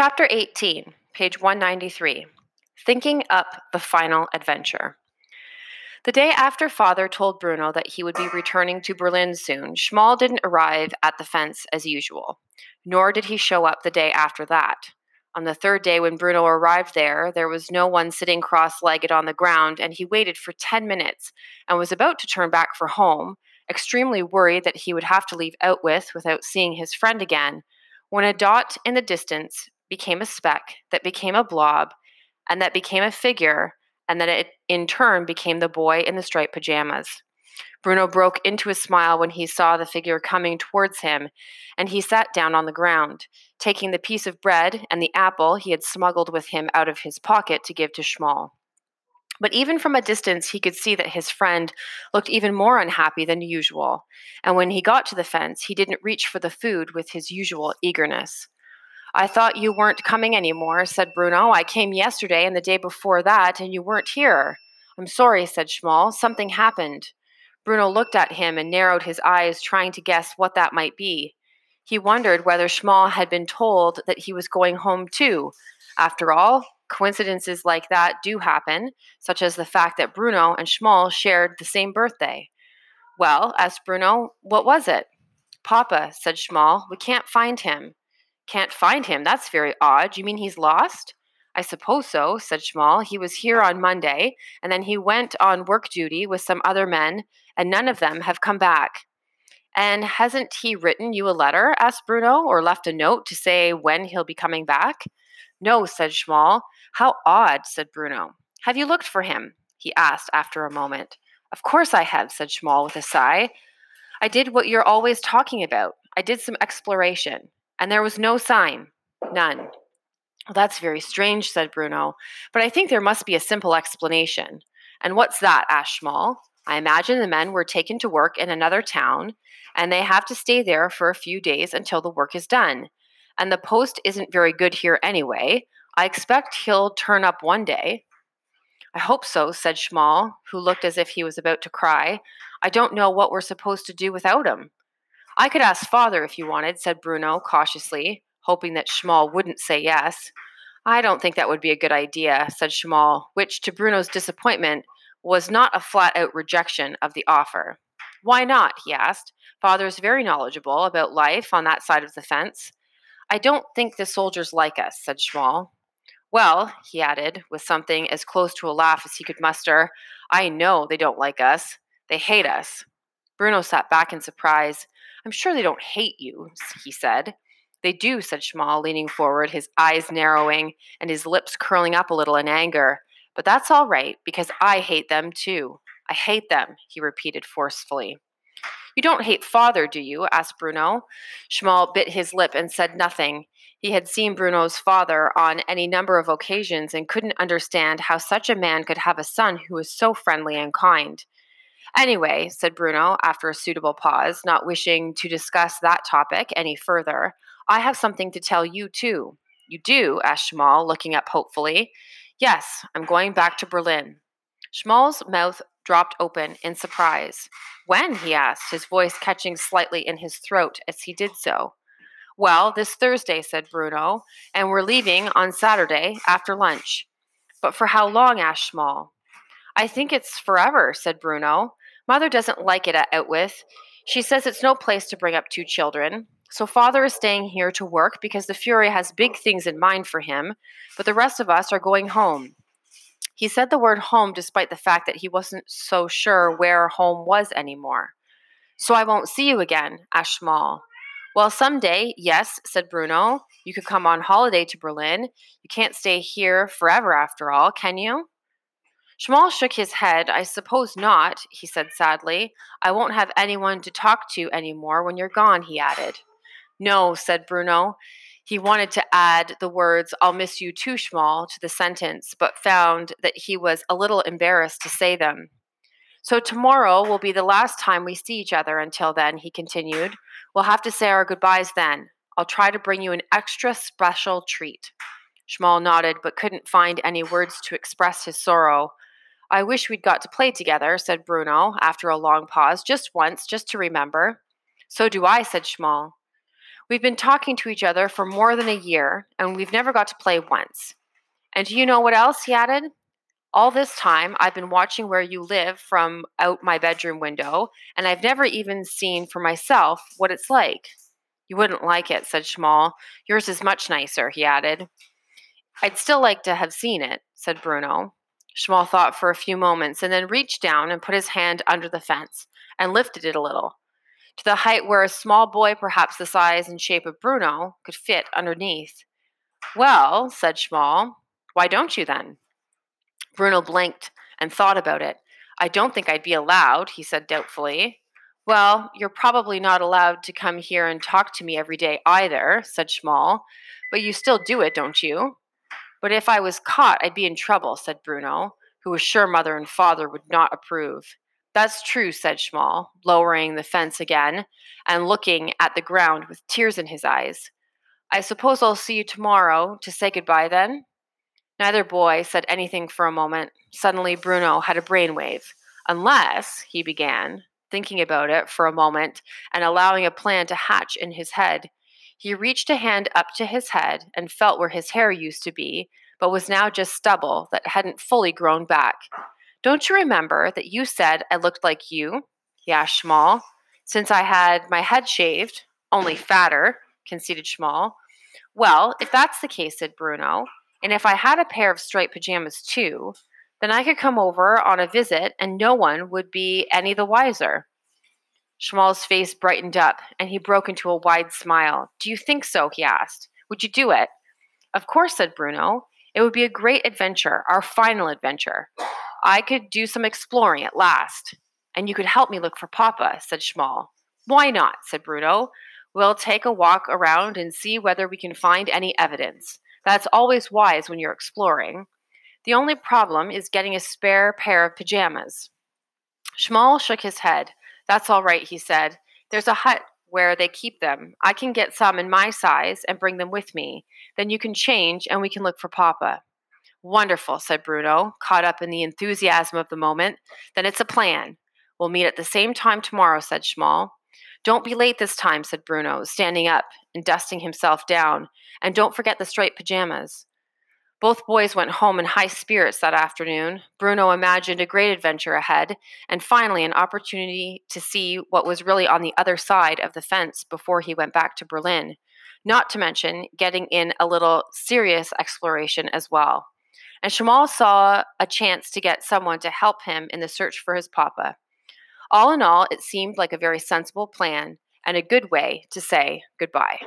Chapter 18, page 193 Thinking Up the Final Adventure. The day after father told Bruno that he would be returning to Berlin soon, Shmuel didn't arrive at the fence as usual, nor did he show up the day after that. On the third day, when Bruno arrived there, there was no one sitting cross legged on the ground, and he waited for 10 minutes and was about to turn back for home, extremely worried that he would have to leave Outwith without seeing his friend again, when a dot in the distance became a speck that became a blob and that became a figure, and that it in turn became the boy in the striped pajamas. Bruno broke into a smile when he saw the figure coming towards him, and he sat down on the ground, taking the piece of bread and the apple he had smuggled with him out of his pocket to give to Shmuel. But even from a distance, he could see that his friend looked even more unhappy than usual, and when he got to the fence, he didn't reach for the food with his usual eagerness. I thought you weren't coming anymore, said Bruno. I came yesterday and the day before that, and you weren't here. I'm sorry, said Shmuel. Something happened. Bruno looked at him and narrowed his eyes, trying to guess what that might be. He wondered whether Shmuel had been told that he was going home too. After all, coincidences like that do happen, such as the fact that Bruno and Shmuel shared the same birthday. Well, asked Bruno, what was it? Papa, said Shmuel, we can't find him. Can't find him. That's very odd. You mean he's lost? I suppose so, said Shmuel. He was here on Monday, and then he went on work duty with some other men, and none of them have come back. And hasn't he written you a letter? asked Bruno, or left a note to say when he'll be coming back? No, said Shmuel. How odd, said Bruno. Have you looked for him? he asked after a moment. Of course I have, said Shmuel with a sigh. I did what you're always talking about. I did some exploration and there was no sign. None. Well, that's very strange, said Bruno, but I think there must be a simple explanation. And what's that? asked Shmuel. I imagine the men were taken to work in another town, and they have to stay there for a few days until the work is done. And the post isn't very good here anyway. I expect he'll turn up one day. I hope so, said Shmuel, who looked as if he was about to cry. I don't know what we're supposed to do without him. I could ask father if you wanted, said Bruno cautiously, hoping that Shmuel wouldn't say yes. I don't think that would be a good idea, said Shmuel, which, to Bruno's disappointment, was not a flat out rejection of the offer. Why not? he asked. Father's very knowledgeable about life on that side of the fence. I don't think the soldiers like us, said Shmuel. Well, he added, with something as close to a laugh as he could muster, I know they don't like us. They hate us. Bruno sat back in surprise. I'm sure they don't hate you, he said. They do, said Shmuel, leaning forward, his eyes narrowing and his lips curling up a little in anger. But that's all right, because I hate them too. I hate them, he repeated forcefully. You don't hate father, do you? asked Bruno. Shmuel bit his lip and said nothing. He had seen Bruno's father on any number of occasions and couldn't understand how such a man could have a son who was so friendly and kind. Anyway, said Bruno after a suitable pause, not wishing to discuss that topic any further, I have something to tell you too. You do? asked Shmuel, looking up hopefully. Yes, I'm going back to Berlin. Shmuel's mouth dropped open in surprise. When? he asked, his voice catching slightly in his throat as he did so. Well, this Thursday, said Bruno, and we're leaving on Saturday after lunch. But for how long? asked Shmuel. I think it's forever, said Bruno. Mother doesn't like it at Outwith. She says it's no place to bring up two children. So father is staying here to work because the Fury has big things in mind for him, but the rest of us are going home. He said the word home despite the fact that he wasn't so sure where home was anymore. So I won't see you again, asked. Well, someday, yes, said Bruno. You could come on holiday to Berlin. You can't stay here forever after all, can you? Shmuel shook his head. I suppose not, he said sadly. I won't have anyone to talk to any more when you're gone, he added. No, said Bruno. He wanted to add the words, I'll miss you too, Shmuel, to the sentence, but found that he was a little embarrassed to say them. So tomorrow will be the last time we see each other until then, he continued. We'll have to say our goodbyes then. I'll try to bring you an extra special treat. Shmuel nodded, but couldn't find any words to express his sorrow. I wish we'd got to play together, said Bruno after a long pause, just once, just to remember. So do I, said Shmuel. We've been talking to each other for more than a year, and we've never got to play once. And do you know what else? He added. All this time, I've been watching where you live from out my bedroom window, and I've never even seen for myself what it's like. You wouldn't like it, said Shmuel. Yours is much nicer, he added. I'd still like to have seen it, said Bruno. Shmuel thought for a few moments and then reached down and put his hand under the fence and lifted it a little, to the height where a small boy, perhaps the size and shape of Bruno, could fit underneath. Well, said Shmuel, why don't you then? Bruno blinked and thought about it. I don't think I'd be allowed, he said doubtfully. Well, you're probably not allowed to come here and talk to me every day either, said Shmuel, but you still do it, don't you? But if I was caught, I'd be in trouble, said Bruno, who was sure mother and father would not approve. That's true, said Shmuel, lowering the fence again and looking at the ground with tears in his eyes. I suppose I'll see you tomorrow to say goodbye then? Neither boy said anything for a moment. Suddenly, Bruno had a brainwave. Unless, he began, thinking about it for a moment and allowing a plan to hatch in his head. He reached a hand up to his head and felt where his hair used to be, but was now just stubble that hadn't fully grown back. Don't you remember that you said I looked like you? He asked. Since I had my head shaved, only fatter, conceded Shmuel. Well, if that's the case, said Bruno, and if I had a pair of striped pajamas too, then I could come over on a visit and no one would be any the wiser. Shmuel's face brightened up and he broke into a wide smile. Do you think so? he asked. Would you do it? Of course, said Bruno. It would be a great adventure, our final adventure. I could do some exploring at last. And you could help me look for Papa, said Shmuel. Why not? said Bruno. We'll take a walk around and see whether we can find any evidence. That's always wise when you're exploring. The only problem is getting a spare pair of pajamas. Shmuel shook his head. That's all right, he said. There's a hut where they keep them. I can get some in my size and bring them with me. Then you can change and we can look for Papa. Wonderful, said Bruno, caught up in the enthusiasm of the moment. Then it's a plan. We'll meet at the same time tomorrow, said Shmuel. Don't be late this time, said Bruno, standing up and dusting himself down. And don't forget the striped pajamas. Both boys went home in high spirits that afternoon. Bruno imagined a great adventure ahead, and finally an opportunity to see what was really on the other side of the fence before he went back to Berlin, not to mention getting in a little serious exploration as well. And Shmuel saw a chance to get someone to help him in the search for his papa. All in all, it seemed like a very sensible plan and a good way to say goodbye.